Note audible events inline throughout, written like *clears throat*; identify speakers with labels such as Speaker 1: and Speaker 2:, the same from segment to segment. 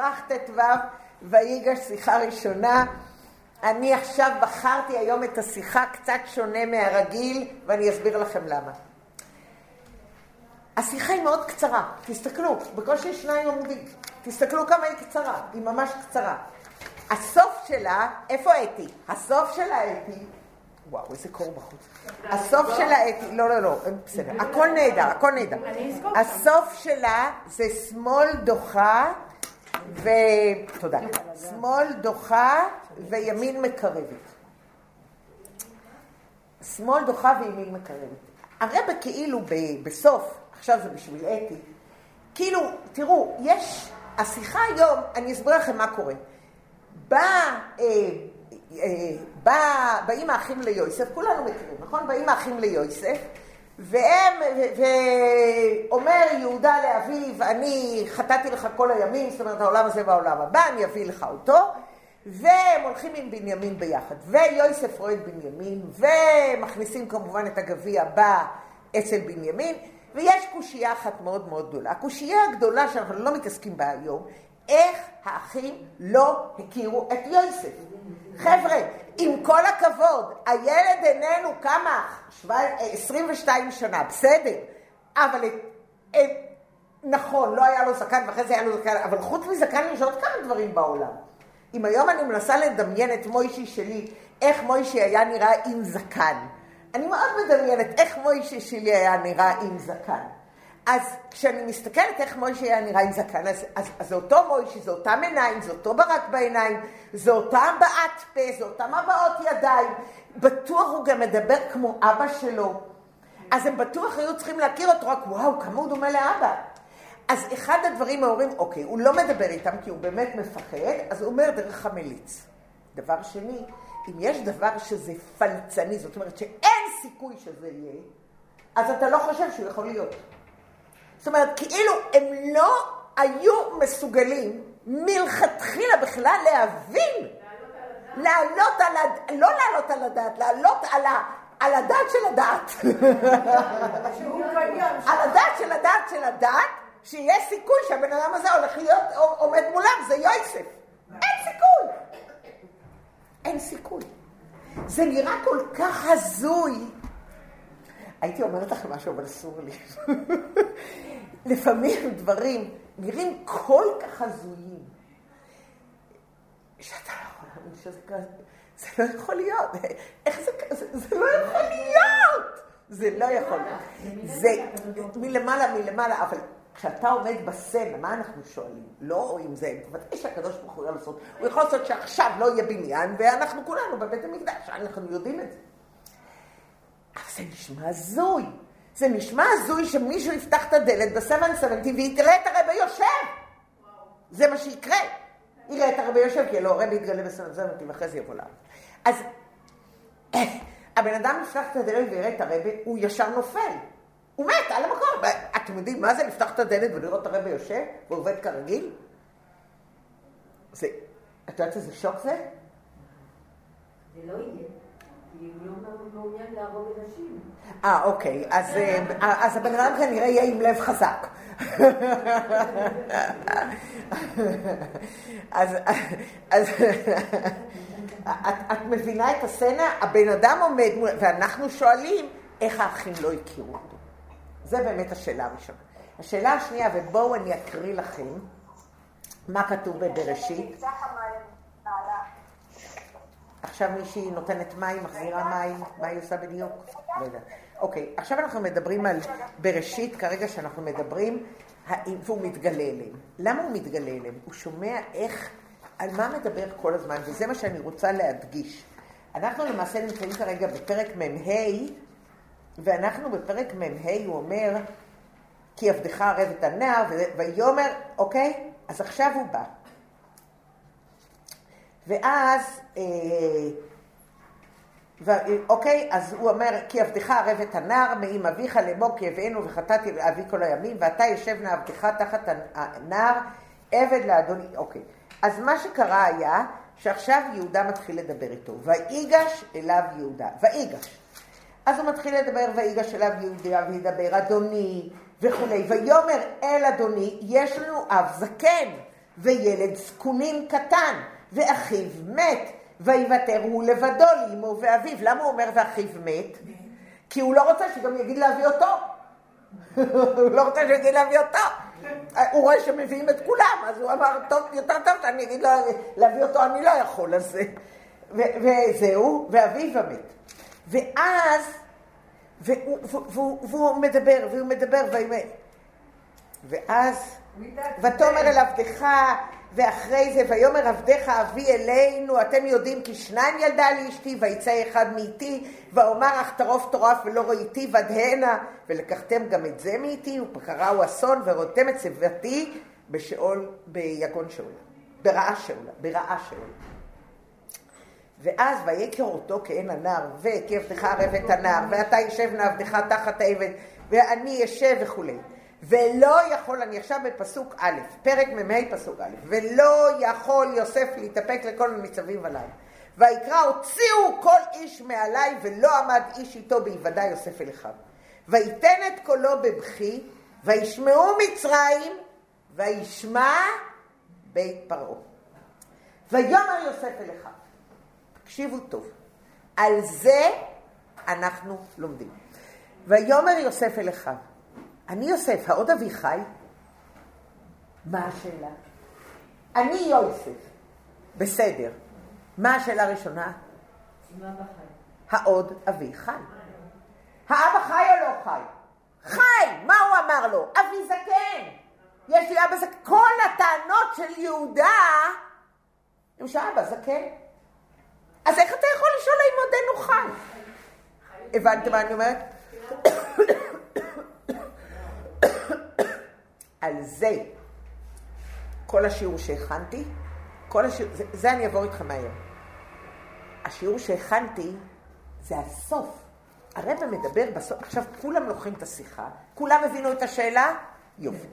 Speaker 1: כרך ט"ו, ויגש שיחה ראשונה. אני עכשיו בחרתי היום את השיחה קצת שונה מהרגיל, ואני אסביר לכם למה. השיחה היא מאוד קצרה, תסתכלו, בקושי שניים עמודים. תסתכלו כמה היא קצרה, היא ממש קצרה. הסוף שלה, איפה אתי? הסוף של האתי, וואו, איזה קור בחוץ. הסוף של האתי, לא, לא, לא, בסדר, הכל נהדר, הכל נהדר. הסוף שלה זה שמאל דוחה ו... תודה. שמאל דוחה וימין מקרבת. שמאל דוחה וימין מקרבת. הרבה כאילו בסוף, עכשיו זה בשביל אתי, כאילו, תראו, יש, השיחה היום, אני אסביר לכם מה קורה. בא, אה, אה, בא, באים האחים ליוסף, כולנו מכירים, נכון? באים האחים ליוסף, והם, ואומר יהודה לאביו, אני חטאתי לך כל הימים, זאת אומרת העולם הזה והעולם הבא, אני אביא לך אותו, והם הולכים עם בנימין ביחד, ויוסף רואה את בנימין, ומכניסים כמובן את הגביע הבא אצל בנימין, ויש קושייה אחת מאוד מאוד גדולה. הקושייה הגדולה שאנחנו לא מתעסקים בה היום, איך האחים לא הכירו את יוסף. חבר'ה, עם כל הכבוד, הילד איננו כמה? 22 שנה, בסדר, אבל אה, נכון, לא היה לו זקן ואחרי זה היה לו זקן, אבל חוץ מזקן יש עוד כמה דברים בעולם. אם היום אני מנסה לדמיין את מוישי שלי, איך מוישי היה נראה עם זקן. אני מאוד מדמיינת איך מוישי שלי היה נראה עם זקן. אז כשאני מסתכלת איך מוישי היה נראה עם זקן, אז, אז, אז זה אותו מוישי, זה אותם עיניים, זה אותו ברק בעיניים, זה אותה הבעת פה, זה אותם הבעות ידיים. בטוח הוא גם מדבר כמו אבא שלו. אז הם בטוח היו צריכים להכיר אותו, רק וואו, כמה הוא דומה לאבא. אז אחד הדברים ההורים, אוקיי, הוא לא מדבר איתם כי הוא באמת מפחד, אז הוא אומר דרך המליץ. דבר שני, אם יש דבר שזה פלצני, זאת אומרת שאין סיכוי שזה יהיה, אז אתה לא חושב שהוא יכול להיות. זאת אומרת, כאילו הם לא היו מסוגלים מלכתחילה בכלל להבין, לעלות על הדעת, לא לעלות על הדעת, לעלות על, ה, על הדעת של הדעת. על הדעת של הדעת של הדעת, שיש סיכוי שהבן אדם הזה הולך להיות עומד מולם, זה יויסף. אין סיכוי. אין סיכוי. זה נראה כל כך הזוי. הייתי אומרת לכם משהו, אבל אסור לי. לפעמים דברים נראים כל כך הזויים, שאתה לא יכול להאמין שזה כזה, זה לא יכול להיות. איך זה כזה? זה לא יכול להיות! זה לא יכול להיות. זה מלמעלה, מלמעלה, אבל כשאתה עומד בסצנה, מה אנחנו שואלים? לא אם זה, בוודאי שהקדוש ברוך הוא יכול לעשות, הוא יכול לעשות שעכשיו לא יהיה בניין, ואנחנו כולנו בבית המקדש, אנחנו יודעים את זה. אבל זה נשמע הזוי. זה נשמע הזוי שמישהו יפתח את הדלת ב-770 ויתראה את הרבי יושב. זה מה שיקרה. יראה את הרבי יושב, כי לא, הרבי יתגלה ב-770 ואחרי זה יבוא לארץ. אז *clears throat* הבן אדם יפתח את הדלת ויראה את הרבי, הוא ישר נופל. הוא מת על המקום. אתם יודעים מה זה לפתח את הדלת ולראות את הרבי יושב ועובד כרגיל? זה, את יודעת איזה שוק זה?
Speaker 2: זה לא יהיה.
Speaker 1: אה, אוקיי. אז, אז הבן אדם כנראה יהיה עם לב חזק. אז, אז את, את מבינה את הסצנה? הבן אדם עומד, ואנחנו שואלים איך האחים לא הכירו אותו. זה באמת השאלה הראשונה. השאלה השנייה, ובואו אני אקריא לכם מה כתוב בבראשית. עכשיו מישהי נותנת מים, מחזירה מים, מה היא עושה בדיוק? לא יודעת. אוקיי, עכשיו אנחנו מדברים על בראשית, כרגע שאנחנו מדברים, והוא מתגלה אליהם. למה הוא מתגלה אליהם? הוא שומע איך, על מה מדבר כל הזמן, וזה מה שאני רוצה להדגיש. אנחנו למעשה נמצאים כרגע בפרק מ"ה, ואנחנו בפרק מ"ה, הוא אומר, כי עבדך ערב את הנער, ויאמר, אוקיי? אז עכשיו הוא בא. ואז, אה, אוקיי, אז הוא אומר, כי עבדך ערב את הנער, מאם אביך לאמור כי הבאנו וחטאתי לאבי כל הימים, ואתה יושב נא עבדך תחת הנער, עבד לאדוני, אוקיי. אז מה שקרה היה, שעכשיו יהודה מתחיל לדבר איתו, ויגש אליו יהודה, ויגש. אז הוא מתחיל לדבר, ויגש אליו יהודה, וידבר אדוני וכולי, ויאמר אל אדוני, יש לנו אב זקן. וילד זקונים קטן, ואחיו מת, ויוותר הוא לבדו לאמו ואביו. למה הוא אומר ואחיו מת? כי הוא לא רוצה שגם יגיד להביא אותו. *laughs* הוא לא רוצה שיגיד להביא אותו. הוא רואה שמביאים את כולם, אז הוא אמר, טוב, יותר טוב שאני אגיד לו, להביא אותו אני לא יכול, אז... וזהו, ואביו המת. ואז, והוא, והוא, והוא מדבר, והוא מדבר, ואז, ותאמר אל עבדך, ואחרי זה, ויאמר עבדך אבי אלינו, אתם יודעים כי שניים ילדה לי אשתי, ויצא אחד מאיתי, ואומר אך טרוף טורף ולא ראיתי ודהנה, ולקחתם גם את זה מאיתי, ופקראו אסון, ורותם את צבתי בשאול, ביגון שאולה, ברעה שאולה, ברעה שאולה. ואז ויקר אותו כעין הנער, וכי עבדך ערב את הנער, ואתה ישב נא עבדך תחת העבד, ואני אשב וכולי. ולא יכול, אני עכשיו בפסוק א', פרק מ"ה פסוק א', ולא יכול יוסף להתאפק לכל המצבים עליי. ויקרא הוציאו כל איש מעליי ולא עמד איש איתו בהיוודע יוסף אל אחיו. ויתן את קולו בבכי, וישמעו מצרים, וישמע בית פרעה. ויאמר יוסף אל אחיו. תקשיבו טוב, על זה אנחנו לומדים. ויאמר יוסף אל אחיו, אני יוסף, העוד אבי חי? מה השאלה? אני יוסף. בסדר. מה השאלה הראשונה? העוד אבי חי. האבא חי או לא חי? חי! מה הוא אמר לו? אבי זקן! יש לי אבא זקן. כל הטענות של יהודה הם שאבא זקן. אז איך אתה יכול לשאול האם עודנו חי? הבנתם מה אני אומרת? על זה כל השיעור שהכנתי, כל השיעור, זה, זה אני אעבור איתך מהר. השיעור שהכנתי זה הסוף. הרב מדבר בסוף, עכשיו כולם לוקחים את השיחה, כולם הבינו את השאלה? יופי.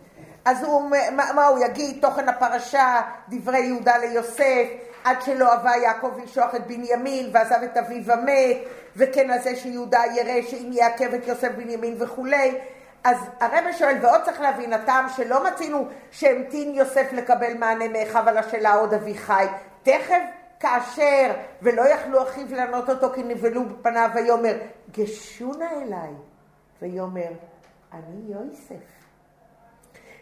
Speaker 1: אז הוא, מה, מה הוא יגיד? תוכן הפרשה, דברי יהודה ליוסף, עד שלא אהבה יעקב לשלוח את בנימין ועזב את אביו המת, וכן על זה שיהודה ירא שאם יעכב את יוסף בנימין וכולי. אז הרב שואל, ועוד צריך להבין, הטעם שלא מצינו שהמתין יוסף לקבל מענה מאחיו על השאלה עוד אבי חי. תכף כאשר, ולא יכלו אחיו לענות אותו כי נבהלו בפניו, ויאמר, גשו נא אליי. ויאמר, אני יוסף.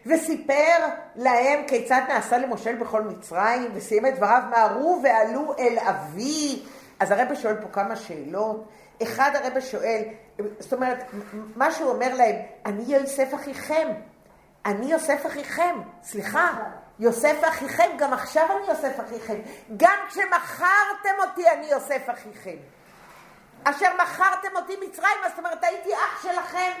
Speaker 1: וסיפר להם כיצד נעשה למושל בכל מצרים, וסיים את דבריו, מהרו ועלו אל אבי. אז הרב שואל פה כמה שאלות. אחד הרבה שואל, זאת אומרת, מה שהוא אומר להם, אני יוסף אחיכם, אני יוסף אחיכם, סליחה, יוסף אחיכם, גם עכשיו אני יוסף אחיכם, גם כשמכרתם אותי אני יוסף אחיכם. אשר מכרתם אותי מצרים, זאת אומרת, הייתי אח שלכם,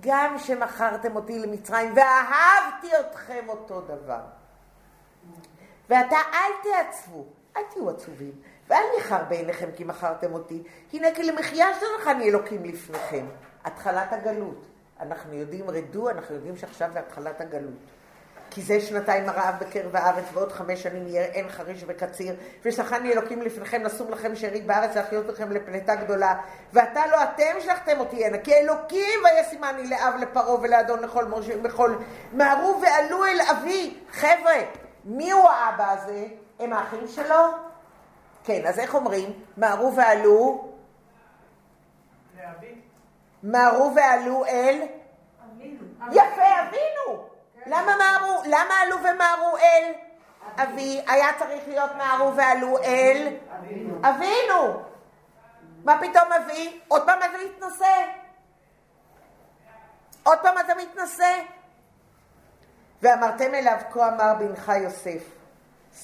Speaker 1: גם כשמכרתם אותי למצרים, ואהבתי אתכם אותו דבר. ועתה אל תעצבו, אל תהיו עצובים. ואל נכר בעיניכם כי מכרתם אותי, הנה כי למחיה שלך אני אלוקים לפניכם. התחלת הגלות. אנחנו יודעים, רדו, אנחנו יודעים שעכשיו זה התחלת הגלות. כי זה שנתיים הרעב בקרב הארץ, ועוד חמש שנים יהיה עין חריש וקציר, ושלחני אלוקים לפניכם, לשום לכם שארית בארץ, להחיות אתכם לפלטה גדולה. ועתה לא אתם שלחתם אותי הנה, כי אלוקים וישימני לאב לפרעה ולאדון לכל משה, בכל... מהרו ועלו אל אבי. חבר'ה, מי הוא האבא הזה? הם האחים שלו? כן, אז איך אומרים? מהרו ועלו? מהרו ועלו אל? יפה, אבינו. למה מהרו? למה עלו ומהרו אל? אבי. היה צריך להיות מהרו ועלו אל? אבינו. מה פתאום אבי? עוד פעם אתה מתנשא? עוד פעם אתה מתנשא? ואמרתם אליו כה אמר בנך יוסף.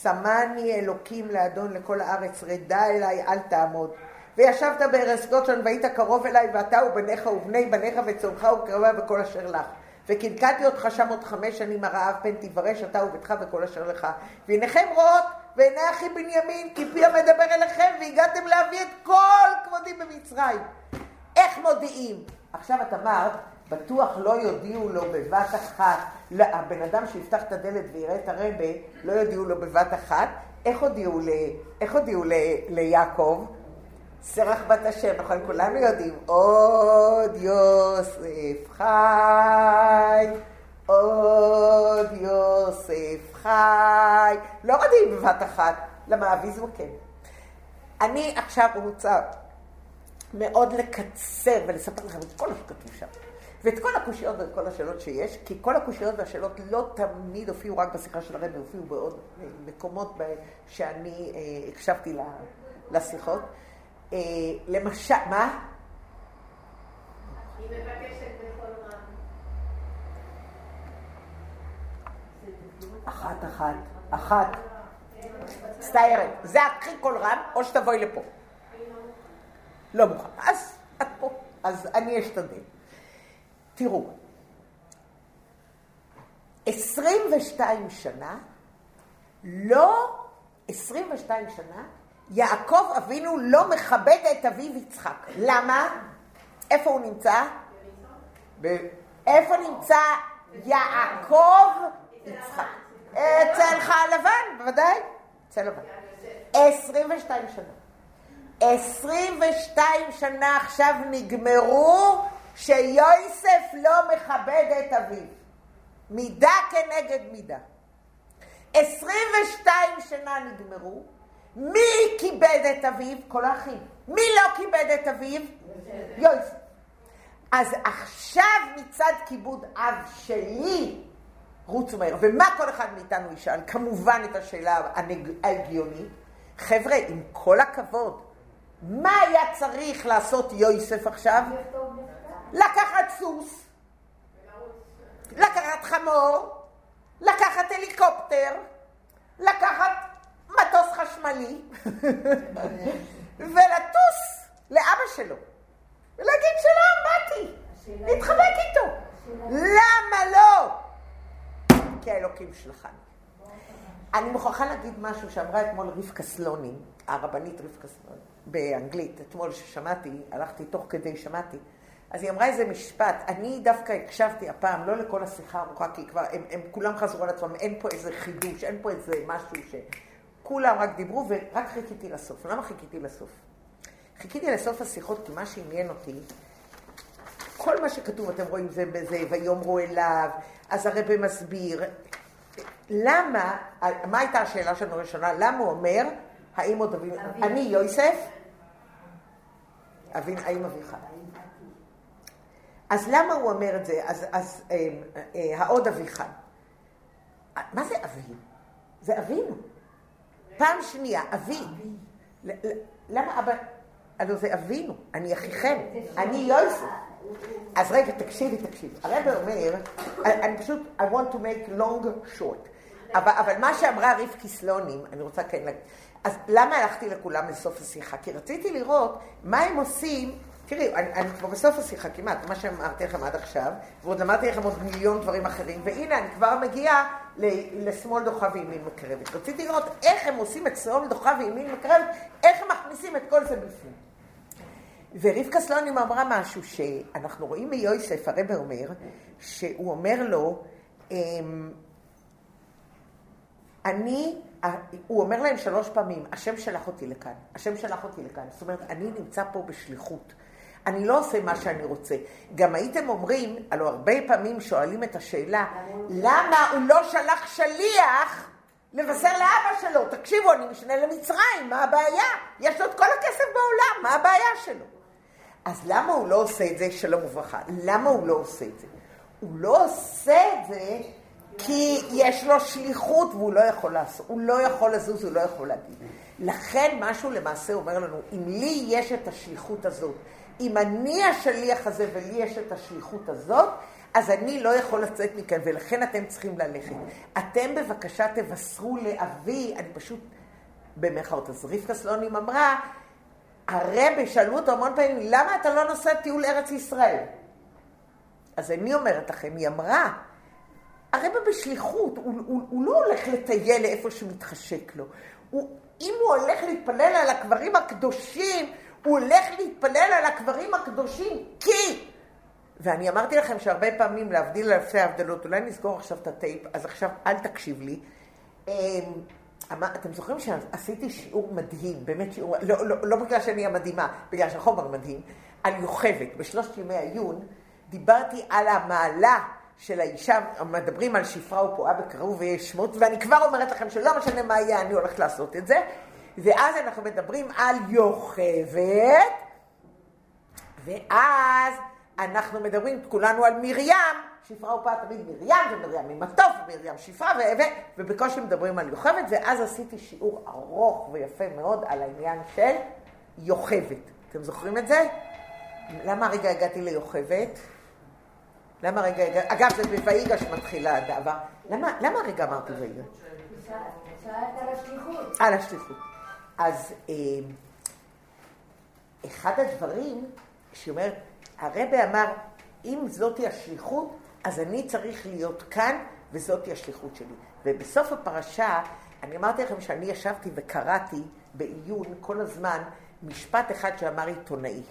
Speaker 1: שמני אלוקים לאדון לכל הארץ, רדה אליי, אל תעמוד. וישבת בארץ גושן והיית קרוב אליי, ואתה ובניך ובני בניך וצאנך וקרבה וכל אשר לך. וקלקלתי אותך שם עוד חמש שנים הרעב פן תברש אתה וביתך וכל אשר לך. ועיניכם רואות ועיני אחי בנימין, כי פי המדבר אליכם, והגעתם להביא את כל כבודי במצרים. איך מודיעים? עכשיו את אמרת, בטוח לא יודיעו לו בבת אחת, לא, הבן אדם שיפתח את הדלת ויראה את הרבה, לא יודיעו לו בבת אחת. איך הודיעו, ל, איך הודיעו ל, ליעקב? סרח בת השם, נכון? כולנו יודעים. עוד יוסף חי, עוד יוסף חי. לא מדהים בבת אחת, למה אבי זקן. אני עכשיו רוצה מאוד לקצר ולספר לכם את כל מה שכתוב שם. ואת כל הקושיות ואת כל השאלות שיש, כי כל הקושיות והשאלות לא תמיד הופיעו רק בשיחה של הרב, הופיעו בעוד מקומות שאני אה, הקשבתי לשיחות. אה, למשל, מה?
Speaker 2: היא מבקשת בכל רם.
Speaker 1: אחת, אחת, אחת. מצטערת. זה הכי קול רם, או שתבואי לפה. לא מוכן. אז את פה. אז אני אשתדל. תראו, 22 שנה, לא 22 שנה, יעקב אבינו לא מכבד את אביו יצחק. למה? איפה הוא נמצא? איפה נמצא יעקב יצחק? אצל לבן, בוודאי. אצל לבן. 22 שנה. 22 שנה עכשיו נגמרו שיוסף לא מכבד את אביו. מידה כנגד מידה. 22 שנה נגמרו, מי כיבד את אביו? כל האחים. מי לא כיבד את אביו? יוסף. אז עכשיו מצד כיבוד אב שלי, רוצו מהר, ומה כל אחד מאיתנו ישאל? כמובן את השאלה ההגיונית. חבר'ה, עם כל הכבוד, מה היה צריך לעשות יוסף עכשיו? לקחת סוס, לקחת חמור, לקחת הליקופטר, לקחת מטוס חשמלי ולטוס לאבא שלו ולהגיד שלום, באתי, להתחבק איתו. למה לא? כי האלוקים שלך. אני מוכרחה להגיד משהו שאמרה אתמול רבקה סלוני, הרבנית רבקה סלוני, באנגלית, אתמול ששמעתי, הלכתי תוך כדי, שמעתי. אז היא אמרה איזה משפט, אני דווקא הקשבתי הפעם, לא לכל השיחה הארוכה, כי כבר, הם, הם כולם חזרו על עצמם, אין פה איזה חידוש, אין פה איזה משהו ש... כולם רק דיברו ורק חיכיתי לסוף. למה חיכיתי לסוף? חיכיתי לסוף השיחות כי מה שעניין אותי, כל מה שכתוב, אתם רואים זה בזה, ויאמרו אליו, אז הרב מסביר. למה, מה הייתה השאלה שלנו הראשונה? למה הוא אומר, האם עוד אבינו, אני יוסף? אבין, האם אביך? אז למה הוא אומר את זה? אז, אז אה, אה, העוד אביך. מה זה אבי? זה אבינו. פעם שנייה, אבי. למה אבא... הלוא זה אבינו, אני אחיכם, אני יוסף. אז רגע, תקשיבי, תקשיבי. הרב אומר, אני פשוט, I want to make long short. אבל, אבל מה שאמרה רבקי סלונים, אני רוצה כן להגיד, אז למה הלכתי לכולם לסוף השיחה? כי רציתי לראות מה הם עושים תראי, אני, אני כבר בסוף השיחה כמעט, מה שאמרתי לכם עד עכשיו, ועוד אמרתי לכם עוד מיליון דברים אחרים, והנה אני כבר מגיעה לשמאל דוחה וימין מקרבת. רציתי לראות איך הם עושים את שמאל דוחה וימין מקרבת, איך הם מכניסים את כל זה בפנים. ורבקה סלונים אמרה משהו שאנחנו רואים מיוסף, הרב אומר, שהוא אומר לו, אמ, אני, הוא אומר להם שלוש פעמים, השם שלח אותי לכאן, השם שלח אותי לכאן. זאת אומרת, אני נמצא פה בשליחות. אני לא עושה מה שאני רוצה. גם הייתם אומרים, הלוא הרבה פעמים שואלים את השאלה, למה הוא לא שלח שליח לבשר לאבא שלו? תקשיבו, אני משנה למצרים, מה הבעיה? יש לו את כל הכסף בעולם, מה הבעיה שלו? אז למה הוא לא עושה את זה, שלום וברכה? למה הוא לא עושה את זה? הוא לא עושה את זה כי יש לו שליחות והוא לא יכול לעשות, הוא לא יכול לזוז, הוא לא יכול להגיד. לכן משהו למעשה אומר לנו, אם לי יש את השליחות הזאת, אם אני השליח הזה ולי יש את השליחות הזאת, אז אני לא יכול לצאת מכאן, ולכן אתם צריכים ללכת. אתם בבקשה תבשרו לאבי, אני פשוט, במחאות, אז רבקה סלונים אמרה, הרבה שאלו אותו המון פעמים, למה אתה לא נוסע טיול ארץ ישראל? אז אני אומרת לכם, היא אמרה, הרבה בשליחות, הוא, הוא, הוא לא הולך לטייל לאיפה שמתחשק לו. הוא, אם הוא הולך להתפלל על הקברים הקדושים, הוא הולך להתפלל על הקברים הקדושים, כי... ואני אמרתי לכם שהרבה פעמים, להבדיל אלפי הבדלות, אולי נסגור עכשיו את הטייפ, אז עכשיו אל תקשיב לי. אמ, אתם זוכרים שעשיתי שיעור מדהים, באמת שיעור, לא, לא, לא בגלל שאני המדהימה, בגלל שהחומר מדהים, על יוכבת, בשלושת ימי העיון, דיברתי על המעלה של האישה, מדברים על שפרה ופועה בקרוב שמות, ואני כבר אומרת לכם שלא משנה מה יהיה, אני הולכת לעשות את זה. ואז אנחנו מדברים על יוכבת, ואז אנחנו מדברים כולנו על מרים, שפרה ופעה תמיד מרים, ומרים הטוב, ומרים שפרה, ו- ו- ובקושי מדברים על יוכבת, ואז עשיתי שיעור ארוך ויפה מאוד על העניין של יוכבת. אתם זוכרים את זה? למה הרגע הגעתי ליוכבת? למה רגע הגעתי? אגב, זה בויגש מתחילה הדבר. למה, למה הרגע אמרתי ויגש?
Speaker 3: שאלת על השליחות.
Speaker 1: על השליחות. אז אה, אחד הדברים שאומרת, הרבה אמר, אם זאתי השליחות, אז אני צריך להיות כאן, וזאתי השליחות שלי. ובסוף הפרשה, אני אמרתי לכם שאני ישבתי וקראתי בעיון כל הזמן משפט אחד שאמר עיתונאי.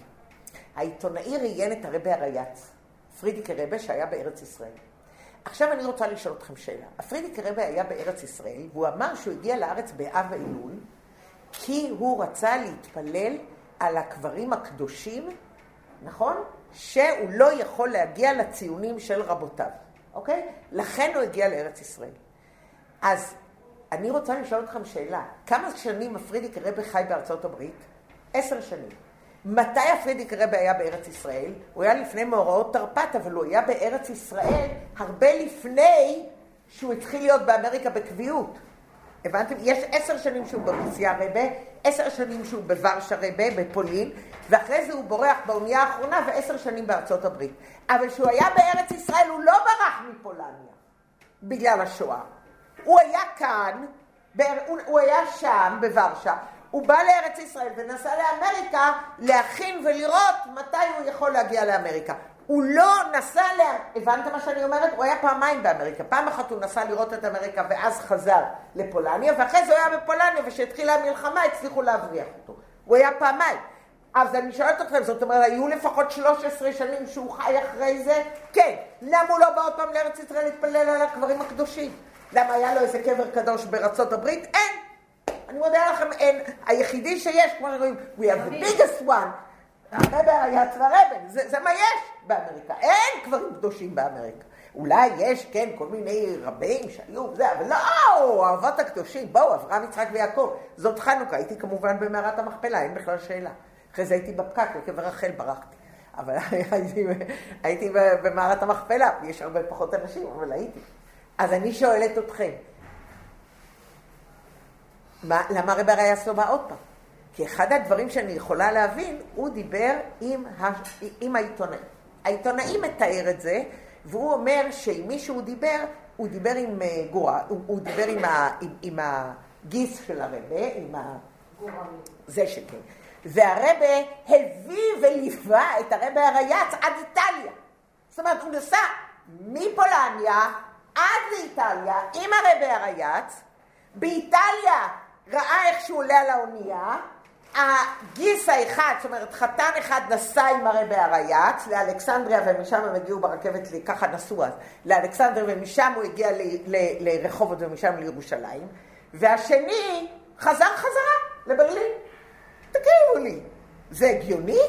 Speaker 1: העיתונאי ראיין את הרבה הרייץ, פרידיקי רבה שהיה בארץ ישראל. עכשיו אני רוצה לשאול אתכם שאלה. הפרידיקי רבה היה בארץ ישראל, והוא אמר שהוא הגיע לארץ באב אלול, כי הוא רצה להתפלל על הקברים הקדושים, נכון? שהוא לא יכול להגיע לציונים של רבותיו, אוקיי? לכן הוא הגיע לארץ ישראל. אז אני רוצה לשאול אתכם שאלה, כמה שנים הפרידיק רבה חי בארצות הברית? עשר שנים. מתי הפרידיק רבה היה בארץ ישראל? הוא היה לפני מאורעות תרפ"ט, אבל הוא היה בארץ ישראל הרבה לפני שהוא התחיל להיות באמריקה בקביעות. הבנתם? יש עשר שנים שהוא ברוסיה רבה, עשר שנים שהוא בוורשה רבה, בפולין, ואחרי זה הוא בורח באונייה האחרונה ועשר שנים בארצות הברית. אבל כשהוא היה בארץ ישראל הוא לא ברח מפולניה בגלל השואה. הוא היה כאן, הוא היה שם בוורשה, הוא בא לארץ ישראל ונסע לאמריקה להכין ולראות מתי הוא יכול להגיע לאמריקה. הוא לא נסע ל... הבנת מה שאני אומרת? הוא היה פעמיים באמריקה. פעם אחת הוא נסע לראות את אמריקה ואז חזר לפולניה, ואחרי זה הוא היה בפולניה, וכשהתחילה המלחמה הצליחו להבריח אותו. הוא היה פעמיים. אז אני שואלת אתכם, זאת אומרת, היו לפחות 13 שנים שהוא חי אחרי זה? כן. למה הוא לא בא עוד פעם לארץ ישראל להתפלל על הקברים הקדושים? למה היה לו איזה קבר קדוש בארצות הברית? אין. אני מודה לכם, אין. היחידי שיש, כמו שאומרים, we have the biggest one, הרבר היה צבא רבן, זה, זה מה יש באמריקה. אין קברים קדושים באמריקה. אולי יש, כן, כל מיני רבים שהיו, זה, אבל לא, האבות הקדושים, בואו, אברהם, יצחק ויעקב. זאת חנוכה, הייתי כמובן במערת המכפלה, אין בכלל שאלה. אחרי זה הייתי בפקק, לקבר רחל ברחתי. אבל *laughs* הייתי, הייתי במערת המכפלה, יש הרבה פחות אנשים, אבל הייתי. אז אני שואלת אתכם, מה, למה רבי היה סובה עוד פעם? כי אחד הדברים שאני יכולה להבין, הוא דיבר עם, ה, עם העיתונאי. העיתונאי מתאר את זה, והוא אומר שעם מי שהוא דיבר, הוא דיבר עם גורה, הוא, הוא דיבר עם, ה, עם, עם הגיס של הרבה, עם ה... זה שכן. והרבה הביא וליווה את הרבה הרייץ עד איטליה. זאת אומרת, הוא נסע מפולניה עד לאיטליה עם הרבה הרייץ, באיטליה ראה איך שהוא עולה על האונייה, הגיס האחד, זאת אומרת חתן אחד נסע עם הרבי הרייץ לאלכסנדריה ומשם הם הגיעו ברכבת, ככה נסעו אז, לאלכסנדריה ומשם הוא הגיע לרחובות ומשם לירושלים, והשני חזר חזרה לברלין. תגידו לי, זה הגיוני?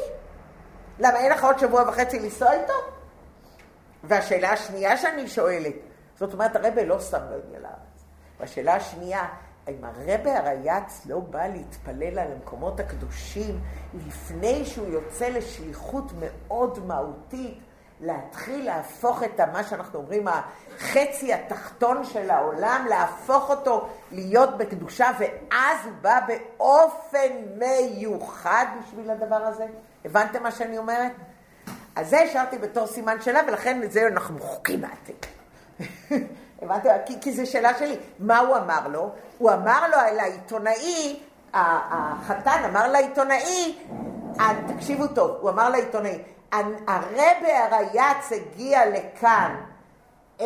Speaker 1: למה אין לך עוד שבוע וחצי לנסוע איתו? והשאלה השנייה שאני שואלת, זאת אומרת הרבי לא לא הגיע לארץ. והשאלה השנייה, אם הרבה הרייץ לא בא להתפלל על המקומות הקדושים לפני שהוא יוצא לשליחות מאוד מהותית, להתחיל להפוך את מה שאנחנו אומרים החצי התחתון של העולם, להפוך אותו להיות בקדושה, ואז הוא בא באופן מיוחד בשביל הדבר הזה. הבנתם מה שאני אומרת? אז זה השארתי בתור סימן שאלה, ולכן את זה אנחנו מוחקים מהעתיק. *laughs* הבנתם? כי, כי זו שאלה שלי. מה הוא אמר לו? הוא אמר לו על העיתונאי, החתן אמר לעיתונאי, תקשיבו טוב, הוא אמר לעיתונאי, הרבה הרייץ הגיע לכאן אה,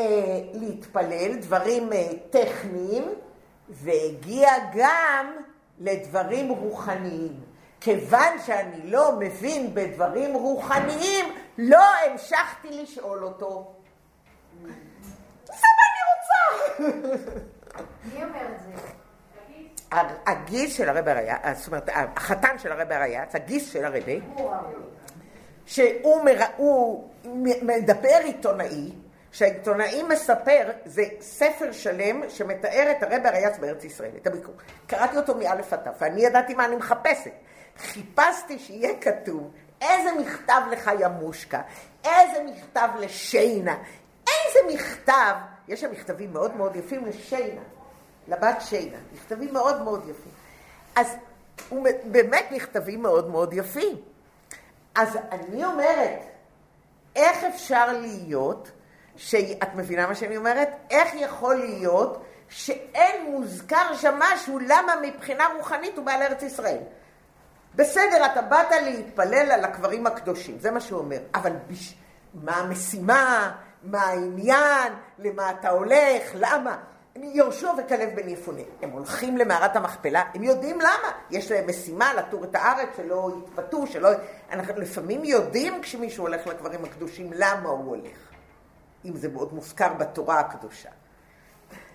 Speaker 1: להתפלל, דברים אה, טכניים, והגיע גם לדברים רוחניים. כיוון שאני לא מבין בדברים רוחניים, לא המשכתי לשאול אותו.
Speaker 3: מי אומר את זה?
Speaker 1: הגיס של הרבי הרייץ, זאת אומרת, החתן של הרבי הרייץ, הגיס של הרבי,
Speaker 3: הוא הרבי.
Speaker 1: שהוא מר... הוא מדבר עיתונאי, שהעיתונאי מספר, זה ספר שלם שמתאר את הרבי הרייץ בארץ ישראל, את הביקור. קראתי אותו מאלף עד תף, ואני ידעתי מה אני מחפשת. חיפשתי שיהיה כתוב איזה מכתב לחיה מושקה, איזה מכתב לשיינה, איזה מכתב, יש שם מכתבים מאוד מאוד יפים לשיינה, לבת שיינה, מכתבים מאוד מאוד יפים. אז הוא באמת מכתבים מאוד מאוד יפים. אז אני אומרת, איך אפשר להיות, שאת מבינה מה שאני אומרת? איך יכול להיות שאין מוזכר שם משהו למה מבחינה רוחנית הוא בא לארץ ישראל? בסדר, אתה באת להתפלל על הקברים הקדושים, זה מה שהוא אומר, אבל בש... מה המשימה? מה העניין? למה אתה הולך? למה? יהושע וכלב בן יפונה, הם הולכים למערת המכפלה, הם יודעים למה. יש להם משימה לתור את הארץ, שלא יתפתו, שלא... אנחנו לפעמים יודעים כשמישהו הולך לקברים הקדושים למה הוא הולך, אם זה מאוד מוזכר בתורה הקדושה.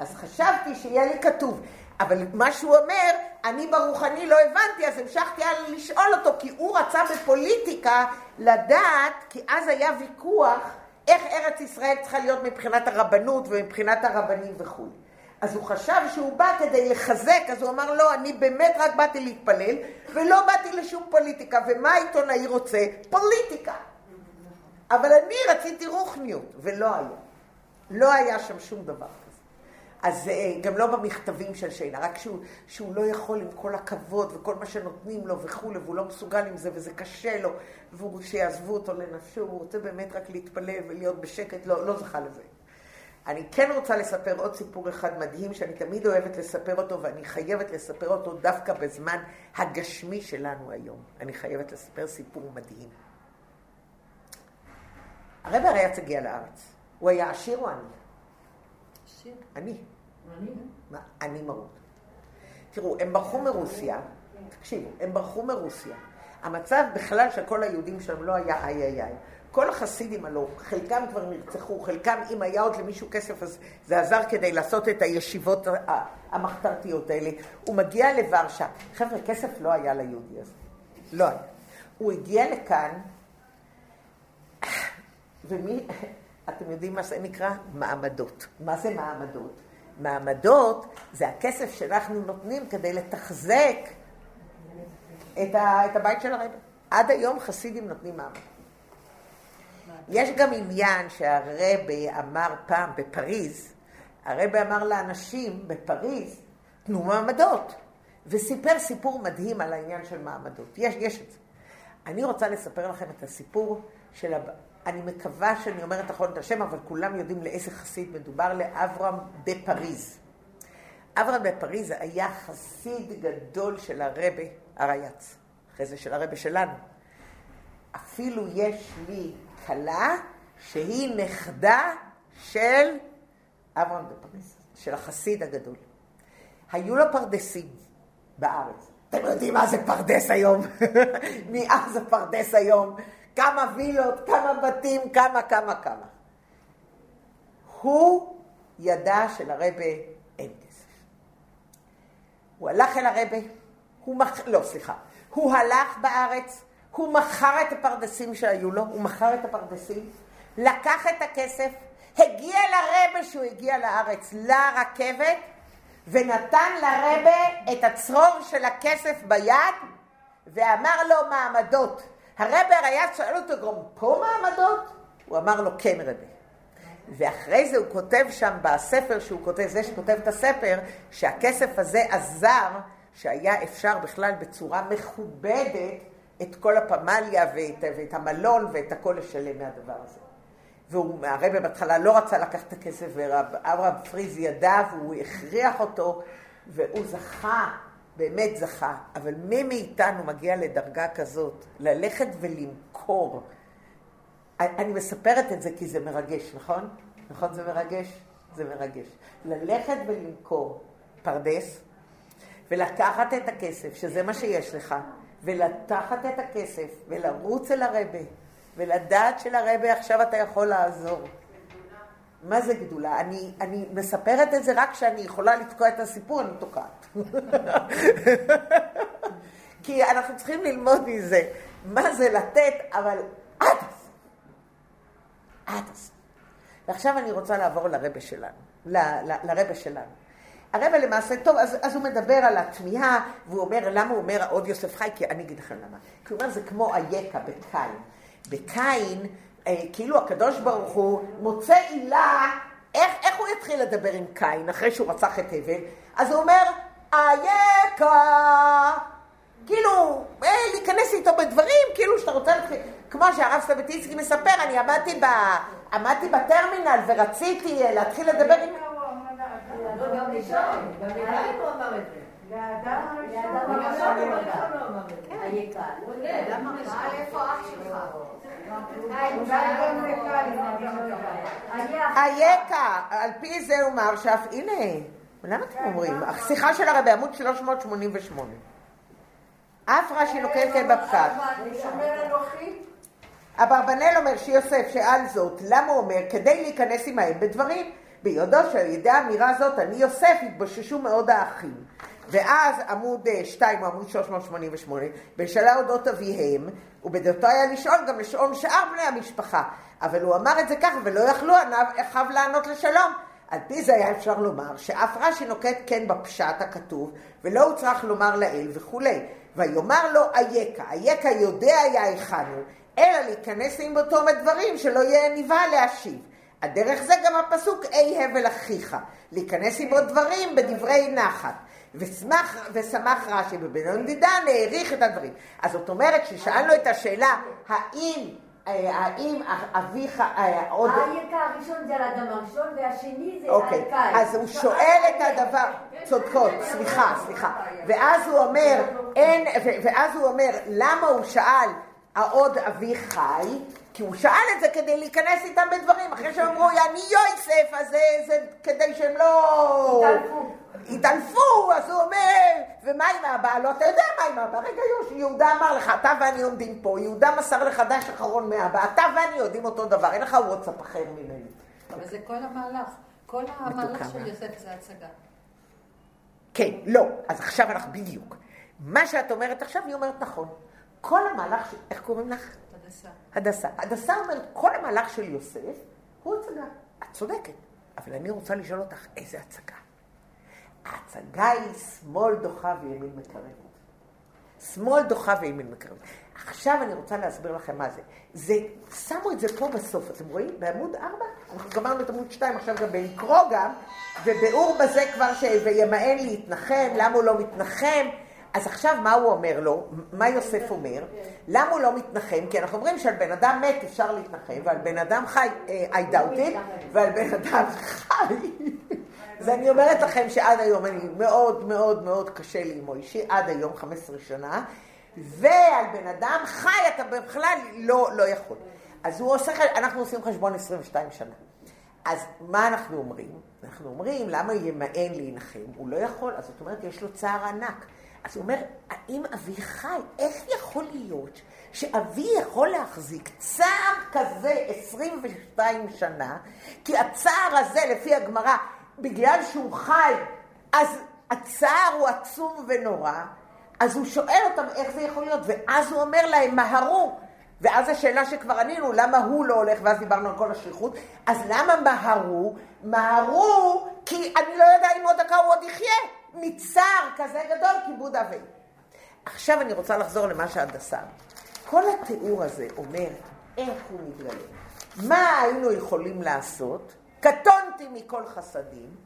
Speaker 1: אז חשבתי שיהיה לי כתוב. אבל מה שהוא אומר, אני ברוחני לא הבנתי, אז המשכתי על לשאול אותו, כי הוא רצה בפוליטיקה לדעת, כי אז היה ויכוח איך ארץ ישראל צריכה להיות מבחינת הרבנות ומבחינת הרבנים וכו'. אז הוא חשב שהוא בא כדי לחזק, אז הוא אמר, לא, אני באמת רק באתי להתפלל, ולא באתי לשום פוליטיקה. ומה העיתונאי רוצה? פוליטיקה. אבל אני רציתי רוחניות, ולא היה. לא היה שם שום דבר. אז אה, גם לא במכתבים של שינה, רק שהוא, שהוא לא יכול עם כל הכבוד וכל מה שנותנים לו וכולי, והוא לא מסוגל עם זה וזה קשה לו, והוא שיעזבו אותו לנפשו, הוא רוצה באמת רק להתפלל ולהיות בשקט, לא, לא זכה לזה. אני כן רוצה לספר עוד סיפור אחד מדהים, שאני תמיד אוהבת לספר אותו, ואני חייבת לספר אותו דווקא בזמן הגשמי שלנו היום. אני חייבת לספר סיפור מדהים. הרב הריאץ הגיע לארץ. הוא היה עשיר או עני?
Speaker 3: עשיר.
Speaker 1: עני.
Speaker 3: אני?
Speaker 1: מה? אני מרות. תראו, הם ברחו מרוסיה, תקשיבו, הם ברחו מרוסיה. המצב בכלל של כל היהודים שם לא היה איי איי איי. כל החסידים הלא, חלקם כבר נרצחו, חלקם, אם היה עוד למישהו כסף, אז זה עזר כדי לעשות את הישיבות המחתרתיות האלה. הוא מגיע לוורשה. חבר'ה, כסף לא היה ליהודי הזה. לא היה. הוא הגיע לכאן, ומי, אתם יודעים מה זה נקרא? מעמדות. מה זה מעמדות? מעמדות זה הכסף שאנחנו נותנים כדי לתחזק את, ה, את הבית של הרב. עד היום חסידים נותנים מעמד. יש גם עניין שהרבה אמר פעם בפריז, הרבה אמר לאנשים בפריז, תנו מעמדות. וסיפר סיפור מדהים על העניין של מעמדות. יש, יש את זה. אני רוצה לספר לכם את הסיפור של... אני מקווה שאני אומרת נכון את השם, אבל כולם יודעים לאיזה חסיד מדובר, לאברהם בפריז. אברהם בפריז היה חסיד גדול של הרבה הרייץ, אחרי זה של הרבה שלנו. אפילו יש לי כלה שהיא נכדה של אברהם בפריז, של החסיד הגדול. היו לו פרדסים בארץ. אתם יודעים מה זה פרדס היום? *laughs* מי אז זה פרדס היום? כמה וילות, כמה בתים, כמה, כמה, כמה. הוא ידע שלרבה אין כסף. הוא הלך אל הרבה, הוא מח... לא, סליחה. הוא הלך בארץ, הוא מכר את הפרדסים שהיו לו, הוא מכר את הפרדסים, לקח את הכסף, הגיע לרבה שהוא הגיע לארץ, לרכבת, ונתן לרבה את הצרור של הכסף ביד, ואמר לו מעמדות. הרבה היה שואל אותו גם פה מעמדות? הוא אמר לו כן רבה. ואחרי זה הוא כותב שם בספר שהוא כותב, זה שכותב את הספר, שהכסף הזה עזר, שהיה אפשר בכלל בצורה מכובדת את כל הפמליה ואת, ואת המלון ואת הכל לשלם מהדבר הזה. והרבא בהתחלה לא רצה לקחת את הכסף, ואברהם פריז ידע והוא הכריח אותו, והוא זכה, באמת זכה. אבל מי מאיתנו מגיע לדרגה כזאת, ללכת ולמכור? אני מספרת את זה כי זה מרגש, נכון? נכון זה מרגש? זה מרגש. ללכת ולמכור פרדס, ולקחת את הכסף, שזה מה שיש לך, ולתחת את הכסף, ולרוץ אל הרבה, ולדעת שלרבה עכשיו אתה יכול לעזור. מה זה גדולה? אני, אני מספרת את זה רק כשאני יכולה לתקוע את הסיפור, אני תוקעת. *laughs* כי אנחנו צריכים ללמוד מזה מה זה לתת, אבל עד הסוף. עד הסוף. ועכשיו אני רוצה לעבור לרבה שלנו, ל- ל- לרבה שלנו. הרבה למעשה, טוב, אז, אז הוא מדבר על התמיהה, והוא אומר, למה הוא אומר עוד יוסף חי? כי אני אגיד לכם למה. כי הוא אומר, זה כמו אייכה בקין. בקין, כאילו הקדוש ברוך הוא מוצא עילה, איך, איך הוא יתחיל לדבר עם קין אחרי שהוא רצח את הבל? אז הוא אומר, אייכה. כאילו, אה, להיכנס איתו בדברים, כאילו שאתה רוצה להתחיל, כמו שהרב סטבטינסקי מספר, אני עמדתי, ב, עמדתי בטרמינל ורציתי אה, להתחיל לדבר עם...
Speaker 3: לא, לישון הוא אמר את זה.
Speaker 4: לאדם
Speaker 3: לאדם
Speaker 4: הראשון.
Speaker 1: אייכה, על פי זה הוא אמר שאף, הנה, למה אתם אומרים? השיחה של הרבי, עמוד 388. אף רש"י נוקט כן בפקד.
Speaker 4: ושומר אנוכי,
Speaker 1: אברבנאל אומר שיוסף שאל זאת, למה הוא אומר? כדי להיכנס עמהם בדברים. ביודעו שעל ידי האמירה הזאת, אני יוסף, התבוששו מאוד האחים. ואז עמוד 2 או עמוד 388, בשאלה אודות אביהם, ובדעתו היה לשאול גם לשאול שאר בני המשפחה. אבל הוא אמר את זה ככה, ולא יכלו אחיו לענות לשלום. על פי זה היה אפשר לומר שאף רש"י נוקט כן בפשט הכתוב, ולא הוא צריך לומר לאל וכולי. ויאמר לו אייכה, אייכה יודע היה היכן הוא, אלא להיכנס עם אותו דברים שלא יהיה נבהל להשיב. הדרך זה גם הפסוק אי הבל אחיך, להיכנס עמו דברים בדברי נחת. ושמח, ושמח רש"י בבן דידן העריך את הדברים. אז זאת אומרת ששאלנו את השאלה, האם, אה, האם אביך אה, עוד...
Speaker 3: היקל הראשון זה על האדם הראשון, והשני זה
Speaker 1: אוקיי. אז הוא שואל את הדבר, צודקות, סליחה, סליחה. ואז הוא אומר, אין, ואז הוא אומר, למה הוא שאל העוד אבי חי? כי הוא שאל את זה כדי להיכנס איתם בדברים, אחרי שהם אמרו, אני יוסף, אז זה, זה כדי שהם לא...
Speaker 3: התעלפו.
Speaker 1: אז הוא אומר, ומה עם האבא? לא, אתה יודע מה עם האבא. רגע, יהודה אמר לך, אתה ואני עומדים פה, יהודה מסר לך דש אחרון מאבא, אתה ואני יודעים אותו דבר, אין לך וואטסאפ אחר ממני.
Speaker 5: אבל זה כל המהלך. כל המהלך. של יוסף זה הצגה.
Speaker 1: כן, לא. אז עכשיו אנחנו בדיוק. מה שאת אומרת עכשיו, היא אומרת נכון. כל המהלך, איך קוראים לך?
Speaker 5: הדסה.
Speaker 1: הדסה. הדסה אומרת, כל המהלך של יוסף הוא הצגה. את צודקת. אבל אני רוצה לשאול אותך, איזה הצגה? ההצגה היא שמאל דוחה וימין מקרבת. שמאל דוחה וימין מקרבת. עכשיו אני רוצה להסביר לכם מה זה. זה, שמו את זה פה בסוף, אתם רואים? בעמוד 4? אנחנו גמרנו את עמוד 2, עכשיו גם בלקרוא גם, וביאור בזה כבר ש... וימאן להתנחם, למה הוא לא מתנחם? אז עכשיו מה הוא אומר לו? מה יוסף אומר? למה הוא לא מתנחם? כי אנחנו אומרים שעל בן אדם מת אפשר להתנחם, ועל בן אדם חי, I doubt it, ועל בן אדם חי. אז אני אומרת לכם שעד היום אני מאוד מאוד מאוד קשה לי עם מוישי, עד היום 15 שנה, ועל בן אדם חי אתה בכלל לא, לא יכול. אז הוא עושה, אנחנו עושים חשבון 22 שנה. אז מה אנחנו אומרים? אנחנו אומרים, למה ימאן להנחם? הוא לא יכול, אז זאת אומרת, יש לו צער ענק. אז הוא אומר, האם אבי חי? איך יכול להיות שאבי יכול להחזיק צער כזה 22 שנה? כי הצער הזה, לפי הגמרא, בגלל שהוא חי, אז הצער הוא עצום ונורא, אז הוא שואל אותם איך זה יכול להיות, ואז הוא אומר להם, מהרו. ואז השאלה שכבר ענינו, למה הוא לא הולך, ואז דיברנו על כל השליחות, אז למה מהרו? מהרו כי אני לא יודע אם עוד דקה הוא עוד יחיה, מצער כזה גדול, כיבוד אבי. עכשיו אני רוצה לחזור למה שהדסה. כל התיאור הזה אומר איך הוא מתגלה. מה היינו יכולים לעשות? קטונתי מכל חסדים.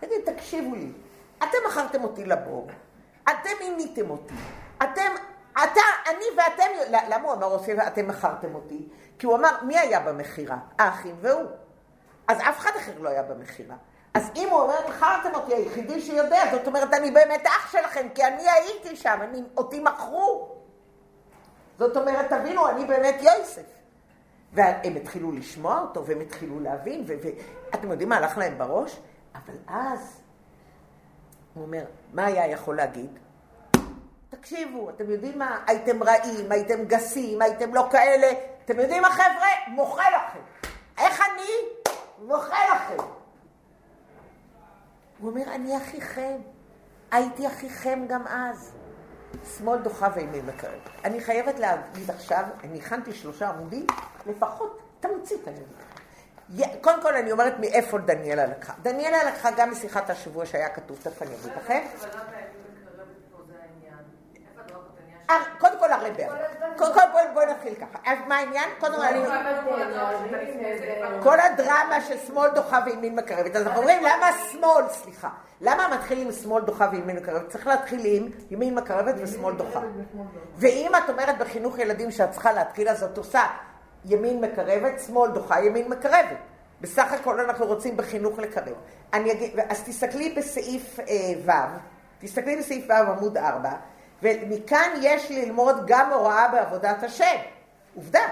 Speaker 1: תגיד, תקשיבו לי, אתם מכרתם אותי לבור, אתם מיניתם אותי, אתם, אתה, אני ואתם, למה הוא אמר עושה ואתם מכרתם אותי? כי הוא אמר, מי היה במכירה? האחים והוא. אז אף אחד אחר לא היה במכירה. אז אם הוא אומר, מכרתם אותי, היחידי שיודע, זאת אומרת, אני באמת אח שלכם, כי אני הייתי שם, אני, אותי מכרו. זאת אומרת, תבינו, אני באמת יוסף. והם התחילו לשמוע אותו, והם התחילו להבין, ואתם יודעים מה הלך להם בראש? אבל אז, הוא אומר, מה היה יכול להגיד? תקשיבו, אתם יודעים מה? הייתם רעים, הייתם גסים, הייתם לא כאלה. אתם יודעים מה, חבר'ה? מוחה לכם. איך אני? מוחה לכם. הוא אומר, אני אחיכם. הייתי אחיכם גם אז. שמאל דוחה וימין מקרב. אני חייבת להגיד עכשיו, אני הכנתי שלושה עמודים, לפחות תמצית אני. י- קודם כל אני אומרת מאיפה דניאלה לקחה. דניאלה לקחה גם משיחת השבוע שהיה כתוב, תכף אני אגיד לכם. אה, קודם כל הרב קודם כל בואי- בואי נתחיל ככה. אז מה העניין? קודם כל אני... כל הדרמה של שמאל דוחה וימין מקרבת. אז אנחנו אומרים, למה שמאל, סליחה, למה מתחיל עם שמאל דוחה וימין מקרבת? צריך להתחיל עם ימין מקרבת ושמאל דוחה. ואם את אומרת בחינוך ילדים שאת צריכה להתחיל, אז את עושה ימין מקרבת, שמאל דוחה, ימין מקרבת. בסך הכל אנחנו רוצים בחינוך לקרב. אני אגיד, אז תסתכלי בסעיף אה, ו', תסתכלי בסעיף ו' עמוד 4, ומכאן יש ללמוד גם הוראה בעבודת השם. עובדה.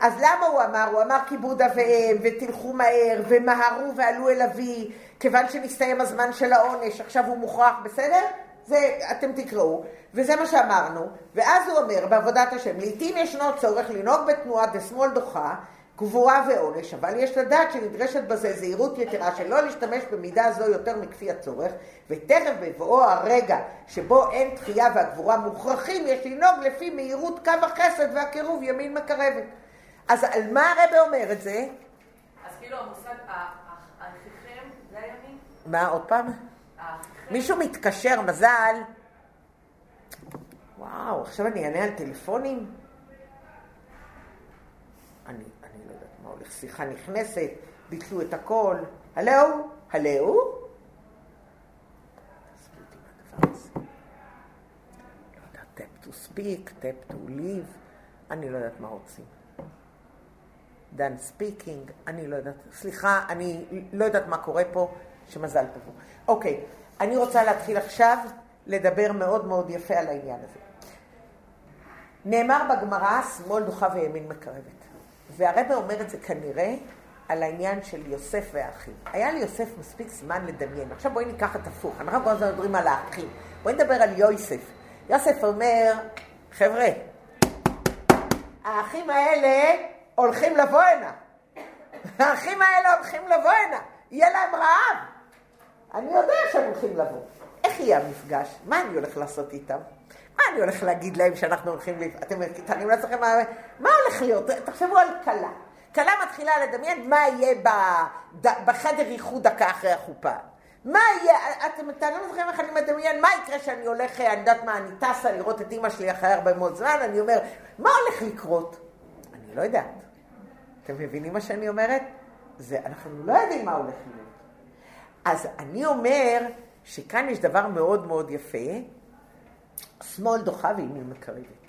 Speaker 1: אז למה הוא אמר? הוא אמר כיבוד אביהם, ותלכו מהר, ומהרו ועלו אל אבי, כיוון שנסתיים הזמן של העונש, עכשיו הוא מוכרח, בסדר? זה, אתם תקראו, וזה מה שאמרנו, ואז הוא אומר בעבודת השם, לעתים ישנו צורך לנהוג בתנועה דשמאל דוחה, גבורה ועונש, אבל יש לדעת שנדרשת בזה זהירות יתרה שלא להשתמש במידה זו יותר מכפי הצורך, ותכף בבואו הרגע שבו אין תחייה והגבורה מוכרחים, יש לנהוג לפי מהירות קו החסד והקירוב ימין מקרבת. אז על מה הרבה אומר את זה?
Speaker 6: אז כאילו המושג, האחיכם, זה הימין?
Speaker 1: מה, עוד פעם? מישהו מתקשר, מזל. וואו, עכשיו אני אענה על טלפונים? אני, אני לא יודעת מה הולך, שיחה נכנסת, ביטלו את הכל. הלו? הלו? לא tap to speak, tap to leave, אני לא יודעת מה רוצים. done speaking, אני לא יודעת, סליחה, אני לא יודעת מה קורה פה, שמזל תבוא. אוקיי, אני רוצה להתחיל עכשיו לדבר מאוד מאוד יפה על העניין הזה. נאמר בגמרא, שמאל דוחה וימין מקרבת. והרבא אומר את זה כנראה על העניין של יוסף והאחים. היה ליוסף מספיק זמן לדמיין. עכשיו בואי ניקח את הפוך, אנחנו כל הזמן מדברים על האחים. בואי נדבר על יוסף. יוסף אומר, חבר'ה, האחים האלה הולכים לבוא הנה. האחים האלה הולכים לבוא הנה. יהיה להם רעב. אני יודע שהם הולכים לבוא. איך יהיה המפגש? מה אני הולך לעשות איתם? מה אני הולך להגיד להם שאנחנו הולכים... אתם מתארים לעצמכם מה... מה הולך להיות? תחשבו על כלה. כלה מתחילה לדמיין מה יהיה ב... בחדר איחוד דקה אחרי החופה. מה יהיה, אתם מתארים לעצמכם איך אני מדמיין, מה יקרה שאני הולך, אני יודעת מה, אני טסה לראות את אימא שלי אחרי הרבה מאוד זמן, אני אומר, מה הולך לקרות? אני לא יודעת. אתם מבינים מה שאני אומרת? זה, אנחנו לא יודעים מה הולך להיות. אז אני אומר שכאן יש דבר מאוד מאוד יפה, שמאל דוחה וימין מקרבת.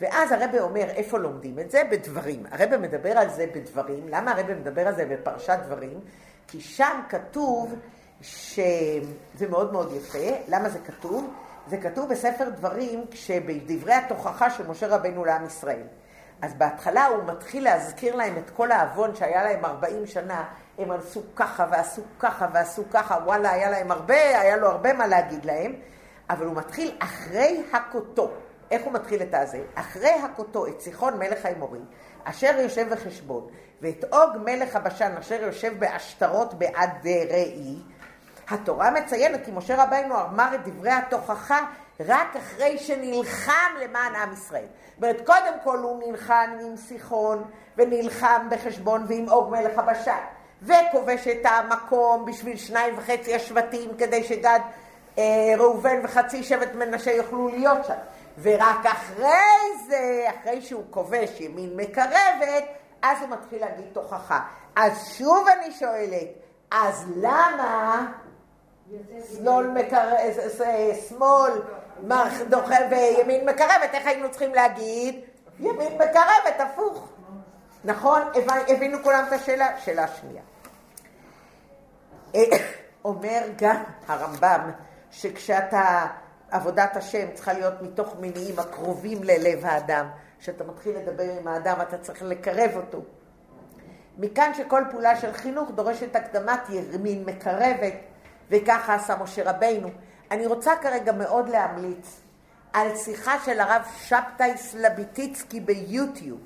Speaker 1: ואז הרבה אומר, איפה לומדים את זה? בדברים. הרבה מדבר על זה בדברים. למה הרבה מדבר על זה בפרשת דברים? כי שם כתוב שזה מאוד מאוד יפה. למה זה כתוב? זה כתוב בספר דברים כשבדברי התוכחה של משה רבנו לעם ישראל. אז בהתחלה הוא מתחיל להזכיר להם את כל העוון שהיה להם 40 שנה, הם עשו ככה ועשו ככה ועשו ככה, וואלה, היה להם הרבה, היה לו הרבה מה להגיד להם, אבל הוא מתחיל אחרי הכותו. איך הוא מתחיל את הזה? אחרי הכותו, את סיחון מלך האמורי, אשר יושב בחשבון, ואת אוג מלך הבשן, אשר יושב בעשתרות בעד ראי, התורה מציינת כי משה רבינו אמר את דברי התוכחה רק אחרי שנלחם למען עם ישראל. זאת אומרת, קודם כל הוא נלחם עם סיחון, ונלחם בחשבון ועם אוג מלך הבשן, וכובש את המקום בשביל שניים וחצי השבטים, כדי שגד, ראובן וחצי שבט מנשה יוכלו להיות שם. ורק אחרי זה, אחרי שהוא כובש ימין מקרבת, אז הוא מתחיל להגיד תוכחה. אז שוב אני שואלת, אז למה שמאל מקרב, שמאל דוחה וימין מקרבת, איך היינו צריכים להגיד? ימין מקרבת, הפוך. נכון? הבינו כולם את השאלה? שאלה שנייה. *coughs* אומר גם הרמב"ם, שכשאתה, עבודת השם צריכה להיות מתוך מניעים הקרובים ללב האדם. כשאתה מתחיל לדבר עם האדם, אתה צריך לקרב אותו. מכאן שכל פעולה של חינוך דורשת הקדמת ימין מקרבת, וככה עשה משה רבינו. אני רוצה כרגע מאוד להמליץ על שיחה של הרב שבתאי סלביטיצקי ביוטיוב,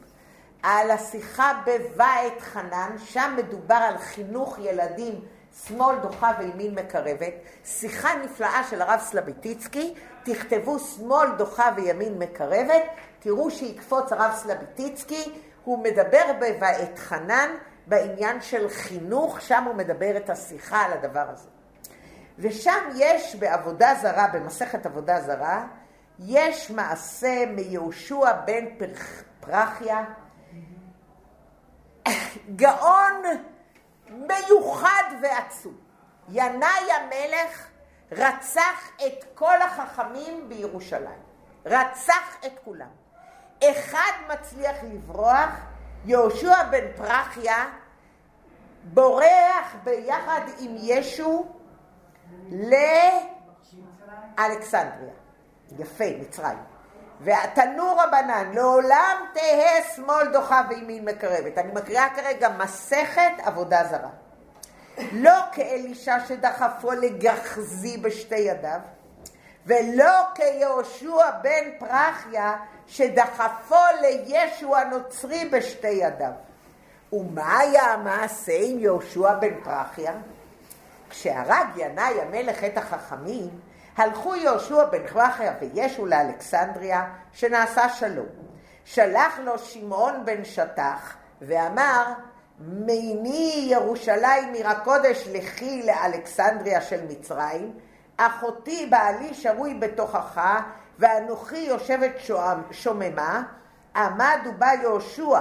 Speaker 1: על השיחה בבית חנן, שם מדובר על חינוך ילדים שמאל דוחה וימין מקרבת, שיחה נפלאה של הרב סלביטיצקי, תכתבו שמאל דוחה וימין מקרבת, תראו שיקפוץ הרב סלביטיצקי, הוא מדבר בבית חנן בעניין של חינוך, שם הוא מדבר את השיחה על הדבר הזה. ושם יש בעבודה זרה, במסכת עבודה זרה, יש מעשה מיהושע בן פרח- פרחיה, גאון מיוחד ועצום. ינאי המלך רצח את כל החכמים בירושלים. רצח את כולם. אחד מצליח לברוח, יהושע בן פרחיה בורח ביחד עם ישו לאלכסנדריה. יפה, מצרים. והתנו רבנן, לעולם תהא שמאל דוחה וימין מקרבת. אני מקריאה כרגע מסכת עבודה זרה. לא כאלישע שדחפו לגחזי בשתי ידיו, ולא כיהושע בן פרחיה שדחפו לישו הנוצרי בשתי ידיו. ומה היה המעשה עם יהושע בן פרחיה? כשהרג ינאי המלך את החכמים, הלכו יהושע בן פרחיה וישו לאלכסנדריה, שנעשה שלום. שלח לו שמעון בן שטח, ואמר, מיני ירושלים עיר הקודש לכי לאלכסנדריה של מצרים, אחותי בעלי שרוי בתוכך, ואנוכי יושבת שוממה, עמד ובא יהושע.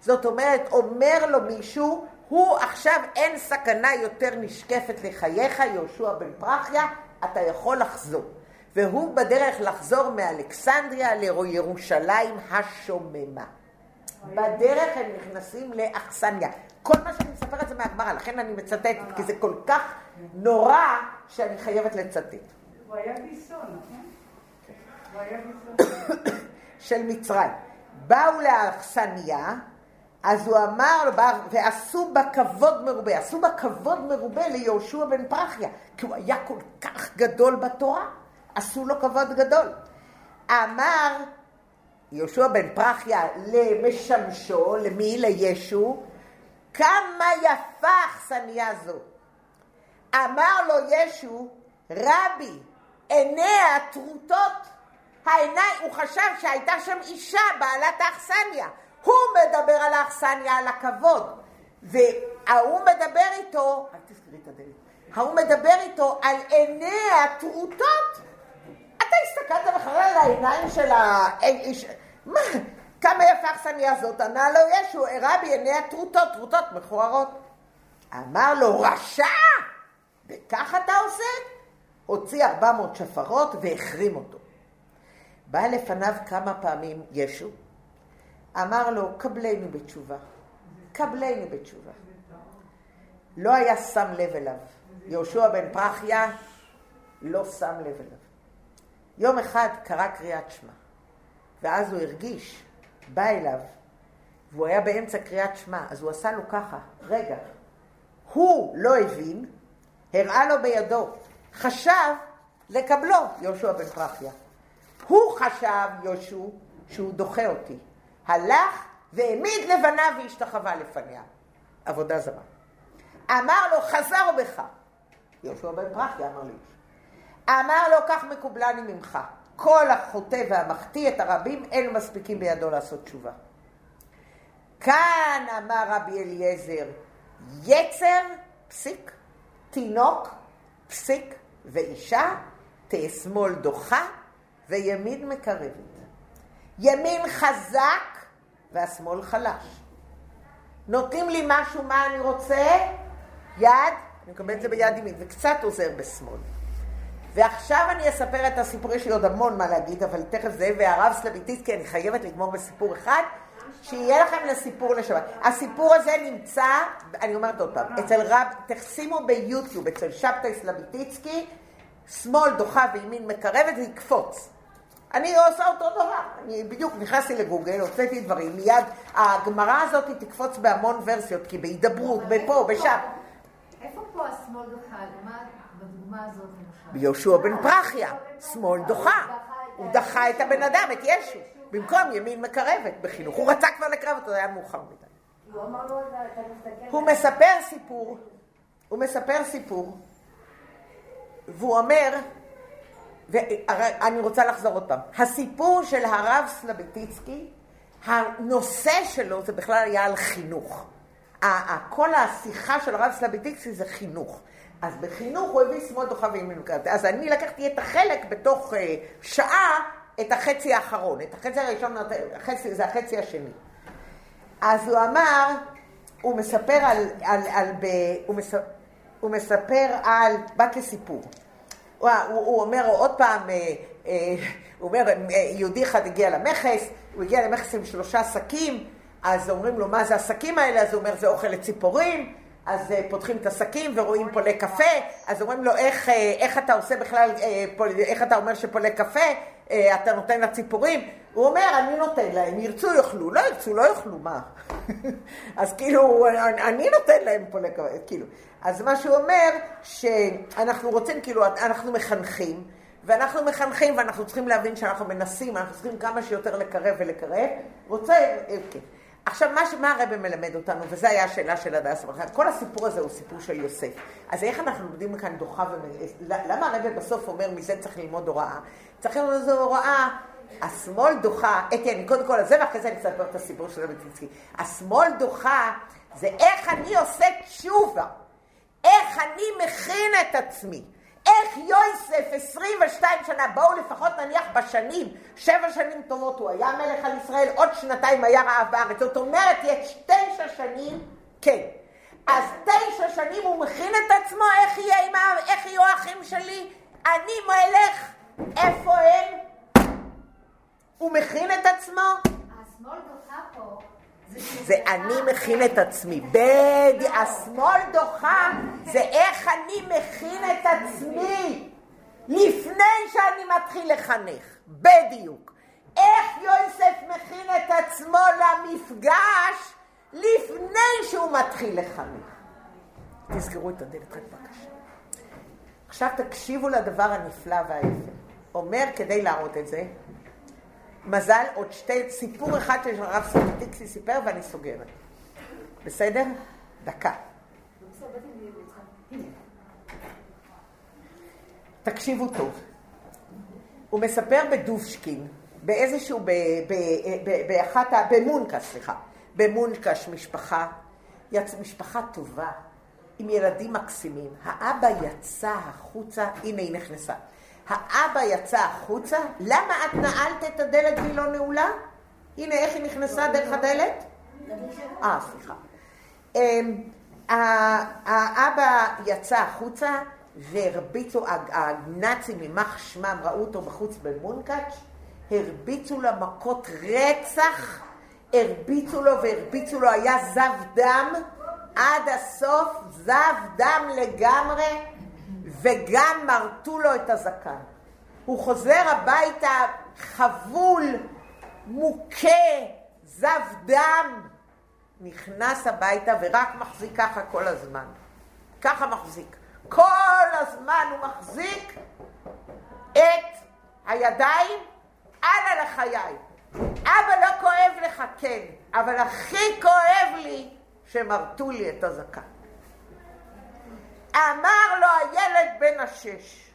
Speaker 1: זאת אומרת, אומר לו מישהו, הוא עכשיו אין סכנה יותר נשקפת לחייך, יהושע בן פרחיה, אתה יכול לחזור. והוא בדרך לחזור מאלכסנדריה לירושלים השוממה. בדרך הם נכנסים לאכסניה. כל מה שאני מספרת זה מהגמרא, לכן אני מצטטת, כי זה כל כך נורא שאני חייבת לצטט.
Speaker 4: הוא היה ביסון, נכון? *coughs*
Speaker 1: של מצרים. באו לאכסניה, אז הוא אמר, ועשו בה כבוד מרובה, עשו בה כבוד מרובה ליהושע בן פרחיה, כי הוא היה כל כך גדול בתורה, עשו לו כבוד גדול. אמר יהושע בן פרחיה למשמשו, למי? לישו, כמה יפה אכסניה זו. אמר לו ישו, רבי, עיניה טרוטות. העיניים, הוא חשב שהייתה שם אישה בעלת האכסניה. הוא מדבר על האכסניה, על הכבוד. וההוא מדבר איתו, אל תסגרי את הדלת, ההוא מדבר איתו על עיניה טרוטות. אתה הסתכלת בכלל על העיניים של האיש... מה? כמה יפה האכסניה הזאת? ענה לו ישו, הראה בעיניה טרוטות, טרוטות מכוערות. אמר לו, רשע! וכך אתה עושה? הוציא ארבע מאות שפרות והחרים אותו. בא לפניו כמה פעמים ישו, אמר לו, קבלני בתשובה, קבלני בתשובה. לא היה שם לב אליו. יהושע בן פרחיה לא שם לב אליו. יום אחד קרא קריאת שמע, ואז הוא הרגיש, בא אליו, והוא היה באמצע קריאת שמע, אז הוא עשה לו ככה, רגע, הוא לא הבין, הראה לו בידו, חשב לקבלו, יהושע בן פרחיה. הוא חשב, יהושע, שהוא דוחה אותי. הלך והעמיד לבניו והשתחווה לפניה. עבודה זרה. אמר לו, חזר בך. יהושע בן פרחיה אמר לי. אמר לו, כך מקובלני ממך. כל החוטא והמחטיא את הרבים, אין מספיקים בידו לעשות תשובה. כאן אמר רבי אליעזר, יצר, פסיק, תינוק, פסיק, ואישה, תהיה שמאל דוחה וימין מקרבת. ימין חזק והשמאל חלש. נותנים לי משהו, מה אני רוצה? יד, אני מקבל את זה ביד ימין, וקצת עוזר בשמאל. ועכשיו אני אספר את הסיפור, יש לי עוד המון מה להגיד, אבל תכף זה, והרב סלביטיסקי, אני חייבת לגמור בסיפור אחד, שיהיה לכם לסיפור לשבת. הסיפור הזה נמצא, אני אומרת עוד פעם, אצל רב, תשימו ביוטיוב, אצל שבתאי סלביטיצקי, שמאל דוחה וימין מקרבת, זה יקפוץ. אני עושה אותו דבר, אני בדיוק נכנסתי לגוגל, הוצאתי דברים, מיד הגמרא הזאת תקפוץ בהמון ורסיות, כי בהידברות, בפה, בשם.
Speaker 5: איפה פה השמאל דוחה? מה בדוגמה הזאת למשל?
Speaker 1: ביהושע בן פרחיה, שמאל דוחה. הוא דחה את הבן אדם, את ישו, במקום ימין מקרבת בחינוך. הוא רצה כבר לקרב אותו, זה היה מאוחר מדי.
Speaker 3: הוא
Speaker 1: מספר סיפור, הוא מספר סיפור, והוא אומר, ואני רוצה לחזור עוד פעם, הסיפור של הרב סלביטיצקי, הנושא שלו זה בכלל היה על חינוך. כל השיחה של הרב סלביטיקסי זה חינוך. אז בחינוך הוא הביא שמאל וימין וקראת. אז אני לקחתי את החלק בתוך uh, שעה, את החצי האחרון. את החצי הראשון, החצי, זה החצי השני. אז הוא אמר, הוא מספר על, על, על ב, הוא, מס, הוא מספר על, בת לסיפור. הוא, הוא, הוא אומר עוד פעם, אה, אה, הוא אומר, יהודי אחד הגיע למכס, הוא הגיע למכס עם שלושה שקים, אז אומרים לו, מה זה השקים האלה? אז הוא אומר, זה אוכל לציפורים. אז uh, פותחים את השקים ורואים פולי קפה, אז אומרים לו, איך, uh, איך אתה עושה בכלל, uh, פול, איך אתה אומר שפולי קפה, uh, אתה נותן לציפורים? הוא אומר, אני נותן להם, ירצו יאכלו, לא ירצו לא יאכלו, מה? *laughs* אז כאילו, אני, אני נותן להם פולי קפה, כאילו. אז מה שהוא אומר, שאנחנו רוצים, כאילו, אנחנו מחנכים, ואנחנו מחנכים ואנחנו צריכים להבין שאנחנו מנסים, אנחנו צריכים כמה שיותר לקרב ולקרב. רוצה, כן. עכשיו, מה, מה הרב מלמד אותנו, וזו הייתה השאלה של הדס ברכה, כל הסיפור הזה הוא סיפור של יוסף. אז איך אנחנו לומדים כאן דוחה ו... למה הרב בסוף אומר, מזה צריך ללמוד הוראה? צריך ללמוד הוראה. השמאל דוחה, אתי, אני קודם כל על זה, ואחרי זה אני אספר את הסיפור של רבי השמאל דוחה זה איך אני עושה תשובה, איך אני מכין את עצמי. איך יויסף 22 שנה, בואו לפחות נניח בשנים, שבע שנים טובות הוא היה מלך על ישראל, עוד שנתיים היה רעב בארץ, זאת אומרת יש תשע שנים, כן. אז תשע שנים הוא מכין את עצמו, איך, יהיה עם, איך יהיו האחים שלי? אני מלך, איפה הם? הוא מכין את עצמו?
Speaker 5: השמאל דוחה פה
Speaker 1: זה אני מכין את עצמי. בד... השמאל דוחה זה איך אני מכין את עצמי לפני שאני מתחיל לחנך. בדיוק. איך יוסף מכין את עצמו למפגש לפני שהוא מתחיל לחנך. תזכרו את הדלת רק בבקשה. עכשיו תקשיבו לדבר הנפלא והיפה. אומר כדי להראות את זה, מזל, עוד שתי, סיפור אחד של הרב סמטיקסי סיפר ואני סוגרת. בסדר? דקה. תקשיבו טוב. הוא מספר בדובשקין, באיזשהו, ב, ב, באחת, ה... במונקש, סליחה, במונקש משפחה, יצ... משפחה טובה, עם ילדים מקסימים. האבא יצא החוצה, הנה היא נכנסה. האבא יצא החוצה, למה את נעלת את הדלת והיא לא נעולה? הנה, איך היא נכנסה דרך הדלת? אה, סליחה. אמ, האבא יצא החוצה והרביצו, הנאצים, יימח שמם, ראו אותו בחוץ במונקאץ', הרביצו לו מכות רצח, הרביצו לו והרביצו לו, היה זב דם עד הסוף, זב דם לגמרי. וגם מרטו לו את הזקן. הוא חוזר הביתה חבול, מוכה, זב דם, נכנס הביתה ורק מחזיק ככה כל הזמן. ככה מחזיק. כל הזמן הוא מחזיק את הידיים, אנא לחיי. אבא לא כואב לך, כן, אבל הכי כואב לי שמרטו לי את הזקן. אמר לו הילד בן השש.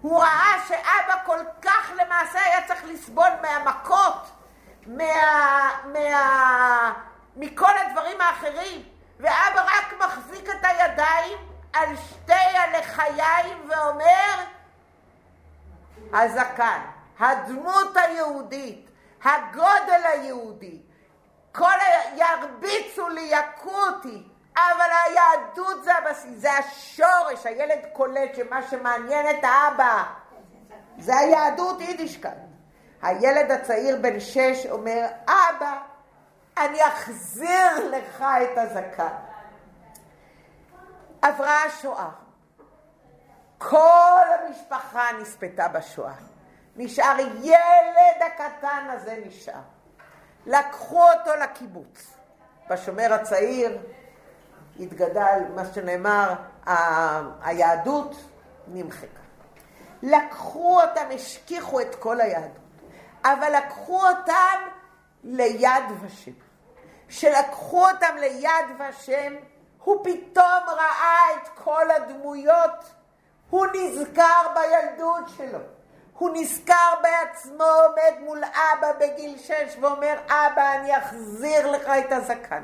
Speaker 1: הוא ראה שאבא כל כך למעשה היה צריך לסבול מהמכות, מה, מה, מכל הדברים האחרים, ואבא רק מחזיק את הידיים על שתי הלחיים ואומר, הזקן, הדמות היהודית, הגודל היהודי, כל ה... ירביצו לי, יכו אותי, אבל היהדות זה הבסיס, זה השורש, הילד קולט שמה שמעניין את האבא זה היהדות יידישקייט. הילד הצעיר בן שש אומר, אבא, אני אחזיר לך את הזקן. עברה השואה. כל המשפחה נספתה בשואה. נשאר ילד הקטן הזה נשאר. לקחו אותו לקיבוץ. בשומר הצעיר התגדל, מה שנאמר, היהדות נמחקה. לקחו אותם, השכיחו את כל היהדות, אבל לקחו אותם ליד ושם. כשלקחו אותם ליד ושם, הוא פתאום ראה את כל הדמויות, הוא נזכר בילדות שלו. הוא נזכר בעצמו, עומד מול אבא בגיל שש ואומר, אבא, אני אחזיר לך את הזקן.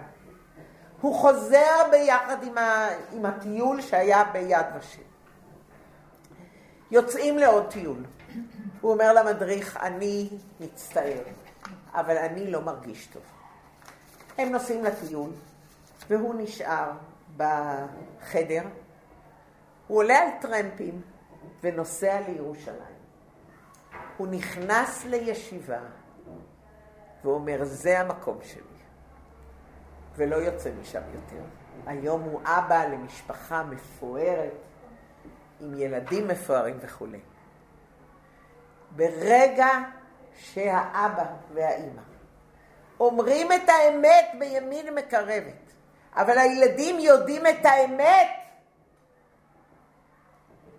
Speaker 1: הוא חוזר ביחד עם, ה, עם הטיול שהיה ביד ושם. יוצאים לעוד טיול. הוא אומר למדריך, אני מצטער, אבל אני לא מרגיש טוב. הם נוסעים לטיול, והוא נשאר בחדר. הוא עולה על טרמפים ונוסע לירושלים. הוא נכנס לישיבה ואומר, זה המקום שלי, ולא יוצא משם יותר. היום הוא אבא למשפחה מפוארת, עם ילדים מפוארים וכולי. ברגע שהאבא והאימא אומרים את האמת בימין מקרבת, אבל הילדים יודעים את האמת,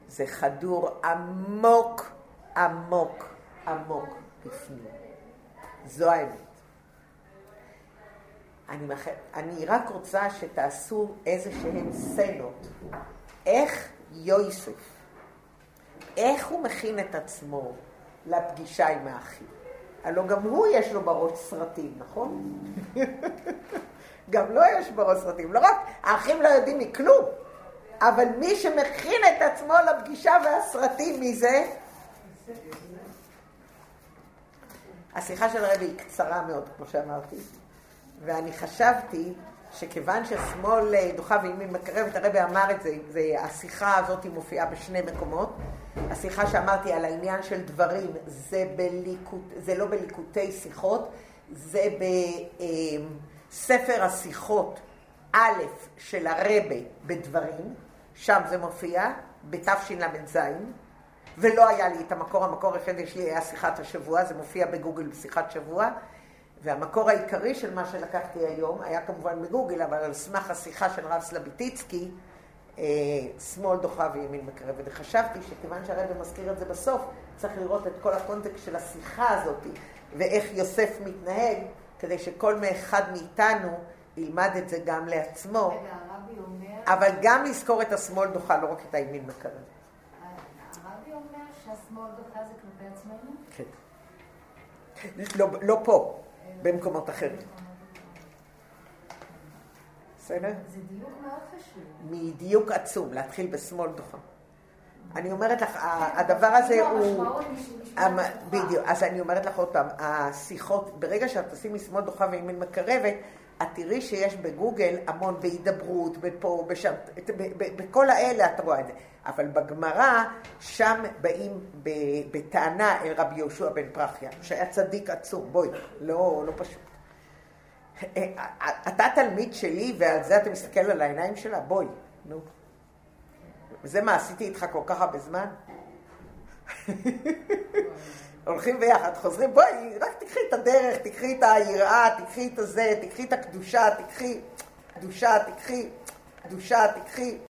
Speaker 1: זה חדור עמוק, עמוק, עמוק בפנים. זו האמת. אני, מח... אני רק רוצה שתעשו איזה שהן סצנות. איך יויסף, איך הוא מכין את עצמו לפגישה עם האחים? הלוא גם הוא יש לו בראש סרטים, נכון? גם לו יש בראש סרטים. לא רק, האחים לא יודעים מכלום, אבל מי שמכין את עצמו לפגישה והסרטים, מי זה? השיחה של הרבי היא קצרה מאוד, כמו שאמרתי, ואני חשבתי שכיוון ששמאל אה, דוחה וימין מקרבת, הרבי אמר את זה, זה, השיחה הזאת מופיעה בשני מקומות. השיחה שאמרתי על העניין של דברים, זה, בליקוט, זה לא בליקוטי שיחות, זה בספר השיחות א' של הרבה בדברים, שם זה מופיע, בתשל"ז. ולא היה לי את המקור, המקור היחידי שלי היה שיחת השבוע, זה מופיע בגוגל בשיחת שבוע, והמקור העיקרי של מה שלקחתי היום היה כמובן בגוגל, אבל על סמך השיחה של הרב סלביטיצקי, אה, שמאל דוחה וימין מקרבת. וחשבתי שכיוון שהרבי מזכיר את זה בסוף, צריך לראות את כל הקונטקסט של השיחה הזאת, ואיך יוסף מתנהג, כדי שכל אחד מאיתנו ילמד את זה גם לעצמו.
Speaker 5: רגע, הרבי אומר...
Speaker 1: אבל גם לזכור את השמאל דוחה, לא רק את הימין מקרבת.
Speaker 5: הרבי אומר שהשמאל דוחה זה כלפי עצמנו?
Speaker 1: כן. לא, לא פה, במקומות אחרים. בסדר?
Speaker 5: זה דיוק מאוד חשוב.
Speaker 1: מדיוק עצום, להתחיל בשמאל דוחה. אני אומרת לך, הדבר הזה
Speaker 5: לא,
Speaker 1: הוא... בדיוק, אז אני אומרת לך עוד פעם, השיחות, ברגע שאת תשימי שמאל דוחה וימין מקרבת, את תראי שיש בגוגל המון בהידברות, בפה, בשם, בכל האלה את רואה את זה. אבל בגמרא, שם באים בטענה אל רבי יהושע בן פרחיה, שהיה צדיק עצום, בואי, לא, לא פשוט. אתה תלמיד שלי ועל זה אתה מסתכל על העיניים שלה? בואי, נו. וזה מה, עשיתי איתך כל כך הרבה זמן? *laughs* הולכים ביחד, חוזרים, בואי, רק תקחי את הדרך, תקחי את היראה, תקחי את הזה, תקחי את הקדושה, תקחי, קדושה, תקחי, קדושה, תקחי.